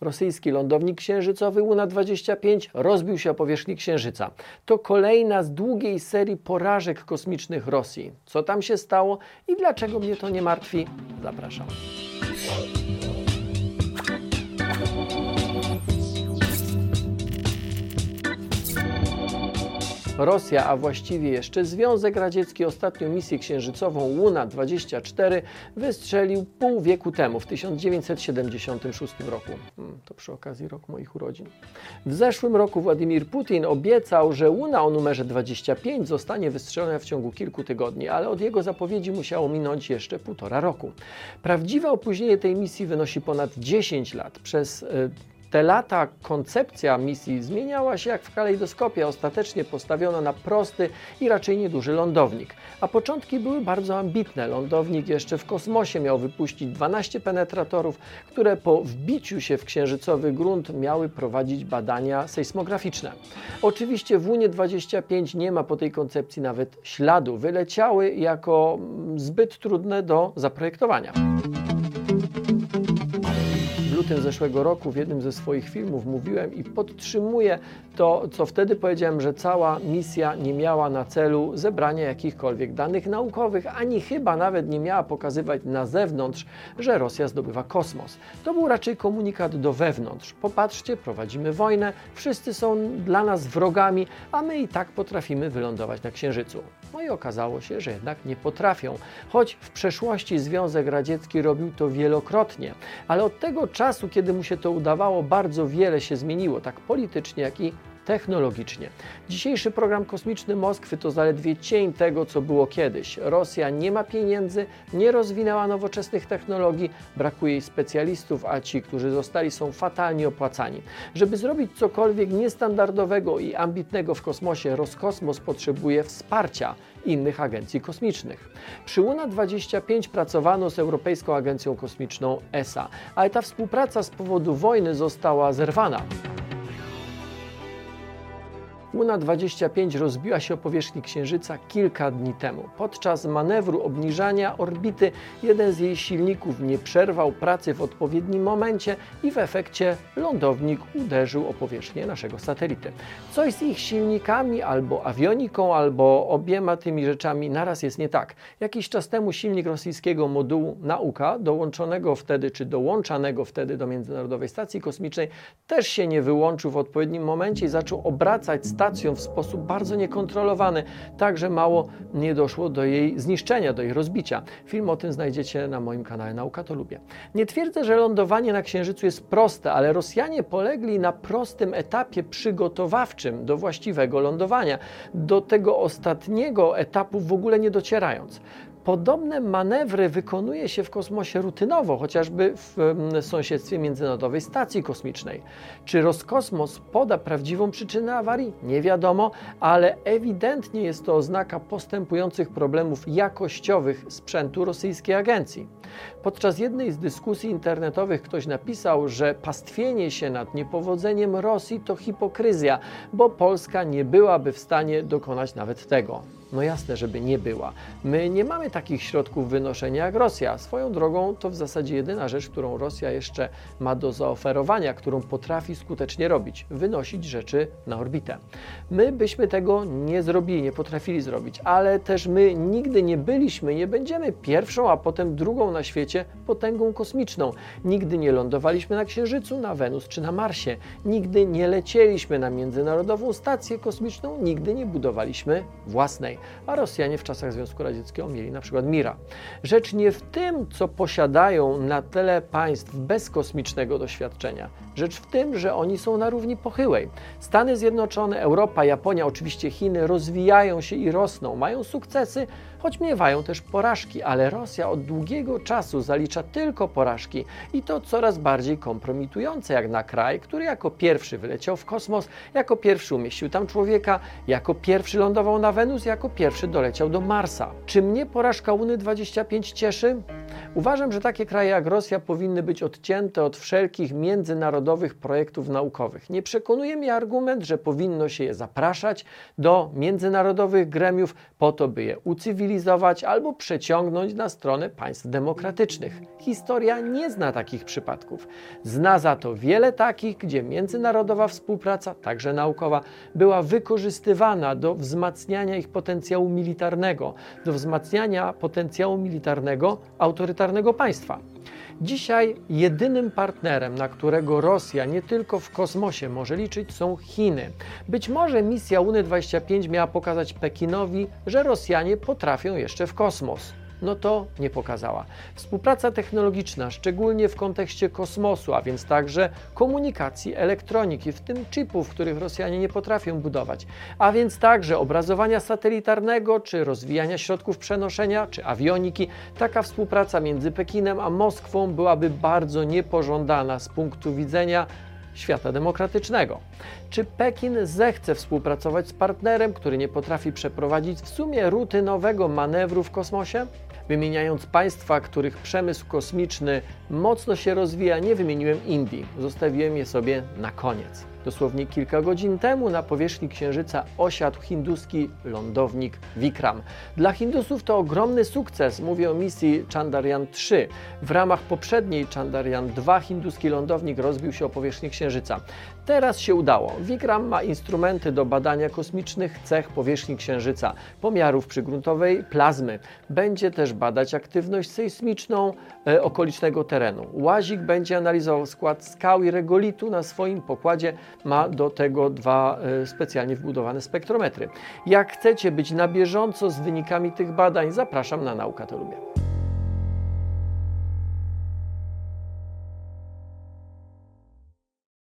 Rosyjski lądownik księżycowy Luna-25 rozbił się o powierzchni Księżyca. To kolejna z długiej serii porażek kosmicznych Rosji. Co tam się stało i dlaczego mnie to nie martwi? Zapraszam. Rosja, a właściwie jeszcze Związek Radziecki ostatnią misję księżycową Luna-24 wystrzelił pół wieku temu, w 1976 roku. Hmm, to przy okazji rok moich urodzin. W zeszłym roku Władimir Putin obiecał, że Luna o numerze 25 zostanie wystrzelona w ciągu kilku tygodni, ale od jego zapowiedzi musiało minąć jeszcze półtora roku. Prawdziwe opóźnienie tej misji wynosi ponad 10 lat. Przez y, te lata koncepcja misji zmieniała się jak w kalejdoskopie, ostatecznie postawiono na prosty i raczej nieduży lądownik. A początki były bardzo ambitne. Lądownik jeszcze w kosmosie miał wypuścić 12 penetratorów, które po wbiciu się w księżycowy grunt miały prowadzić badania sejsmograficzne. Oczywiście w Lunie 25 nie ma po tej koncepcji nawet śladu. Wyleciały jako zbyt trudne do zaprojektowania lutym zeszłego roku w jednym ze swoich filmów mówiłem i podtrzymuję to, co wtedy powiedziałem, że cała misja nie miała na celu zebrania jakichkolwiek danych naukowych, ani chyba nawet nie miała pokazywać na zewnątrz, że Rosja zdobywa kosmos. To był raczej komunikat do wewnątrz. Popatrzcie, prowadzimy wojnę, wszyscy są dla nas wrogami, a my i tak potrafimy wylądować na Księżycu. No i okazało się, że jednak nie potrafią, choć w przeszłości Związek Radziecki robił to wielokrotnie, ale od tego czasu, kiedy mu się to udawało, bardzo wiele się zmieniło, tak politycznie, jak i technologicznie. Dzisiejszy program kosmiczny Moskwy to zaledwie cień tego, co było kiedyś. Rosja nie ma pieniędzy, nie rozwinęła nowoczesnych technologii, brakuje jej specjalistów, a ci, którzy zostali, są fatalnie opłacani. Żeby zrobić cokolwiek niestandardowego i ambitnego w kosmosie, Roskosmos potrzebuje wsparcia innych agencji kosmicznych. Przy Luna 25 pracowano z Europejską Agencją Kosmiczną ESA, ale ta współpraca z powodu wojny została zerwana. Luna 25 rozbiła się o powierzchni Księżyca kilka dni temu. Podczas manewru obniżania orbity jeden z jej silników nie przerwał pracy w odpowiednim momencie i w efekcie lądownik uderzył o powierzchnię naszego satelity. Coś z ich silnikami albo awioniką, albo obiema tymi rzeczami naraz jest nie tak. Jakiś czas temu silnik rosyjskiego modułu Nauka, dołączonego wtedy czy dołączanego wtedy do Międzynarodowej Stacji Kosmicznej, też się nie wyłączył w odpowiednim momencie i zaczął obracać w sposób bardzo niekontrolowany, tak że mało nie doszło do jej zniszczenia, do jej rozbicia. Film o tym znajdziecie na moim kanale Nauka to lubię. Nie twierdzę, że lądowanie na Księżycu jest proste, ale Rosjanie polegli na prostym etapie przygotowawczym do właściwego lądowania, do tego ostatniego etapu w ogóle nie docierając. Podobne manewry wykonuje się w kosmosie rutynowo, chociażby w sąsiedztwie Międzynarodowej Stacji Kosmicznej. Czy Roskosmos poda prawdziwą przyczynę awarii? Nie wiadomo, ale ewidentnie jest to oznaka postępujących problemów jakościowych sprzętu rosyjskiej agencji. Podczas jednej z dyskusji internetowych ktoś napisał, że pastwienie się nad niepowodzeniem Rosji to hipokryzja, bo Polska nie byłaby w stanie dokonać nawet tego. No jasne, żeby nie była. My nie mamy takich środków wynoszenia jak Rosja. Swoją drogą to w zasadzie jedyna rzecz, którą Rosja jeszcze ma do zaoferowania, którą potrafi skutecznie robić wynosić rzeczy na orbitę. My byśmy tego nie zrobili, nie potrafili zrobić, ale też my nigdy nie byliśmy, nie będziemy pierwszą, a potem drugą na świecie potęgą kosmiczną. Nigdy nie lądowaliśmy na Księżycu, na Wenus czy na Marsie. Nigdy nie lecieliśmy na Międzynarodową Stację Kosmiczną, nigdy nie budowaliśmy własnej a Rosjanie w czasach Związku Radzieckiego mieli na przykład Mira. Rzecz nie w tym, co posiadają na tle państw bez kosmicznego doświadczenia. Rzecz w tym, że oni są na równi pochyłej. Stany Zjednoczone, Europa, Japonia, oczywiście Chiny rozwijają się i rosną, mają sukcesy, choć miewają też porażki, ale Rosja od długiego czasu zalicza tylko porażki i to coraz bardziej kompromitujące, jak na kraj, który jako pierwszy wyleciał w kosmos, jako pierwszy umieścił tam człowieka, jako pierwszy lądował na Wenus, jako pierwszy doleciał do Marsa. Czy mnie porażka Uny 25 cieszy? Uważam, że takie kraje jak Rosja powinny być odcięte od wszelkich międzynarodowych projektów naukowych. Nie przekonuje mnie argument, że powinno się je zapraszać do międzynarodowych gremiów po to, by je ucywilizować albo przeciągnąć na stronę państw demokratycznych. Historia nie zna takich przypadków. Zna za to wiele takich, gdzie międzynarodowa współpraca, także naukowa, była wykorzystywana do wzmacniania ich potencjału militarnego, do wzmacniania potencjału militarnego autorytarnego państwa. Dzisiaj jedynym partnerem, na którego Rosja nie tylko w kosmosie może liczyć, są Chiny. Być może misja UNY 25 miała pokazać Pekinowi, że Rosjanie potrafią jeszcze w kosmos no to nie pokazała. Współpraca technologiczna, szczególnie w kontekście kosmosu, a więc także komunikacji, elektroniki, w tym chipów, których Rosjanie nie potrafią budować, a więc także obrazowania satelitarnego, czy rozwijania środków przenoszenia, czy awioniki, taka współpraca między Pekinem a Moskwą byłaby bardzo niepożądana z punktu widzenia świata demokratycznego. Czy Pekin zechce współpracować z partnerem, który nie potrafi przeprowadzić w sumie rutynowego manewru w kosmosie? Wymieniając państwa, których przemysł kosmiczny mocno się rozwija, nie wymieniłem Indii, zostawiłem je sobie na koniec. Dosłownie kilka godzin temu na powierzchni Księżyca osiadł hinduski lądownik Vikram. Dla Hindusów to ogromny sukces, mówię o misji Chandrayaan-3. W ramach poprzedniej Chandrayaan-2 hinduski lądownik rozbił się o powierzchnię Księżyca. Teraz się udało. Vikram ma instrumenty do badania kosmicznych cech powierzchni Księżyca, pomiarów przygruntowej plazmy. Będzie też badać aktywność sejsmiczną e, okolicznego terenu. Łazik będzie analizował skład skał i regolitu na swoim pokładzie ma do tego dwa e, specjalnie wbudowane spektrometry. Jak chcecie być na bieżąco z wynikami tych badań, zapraszam na Nauka to Lubię.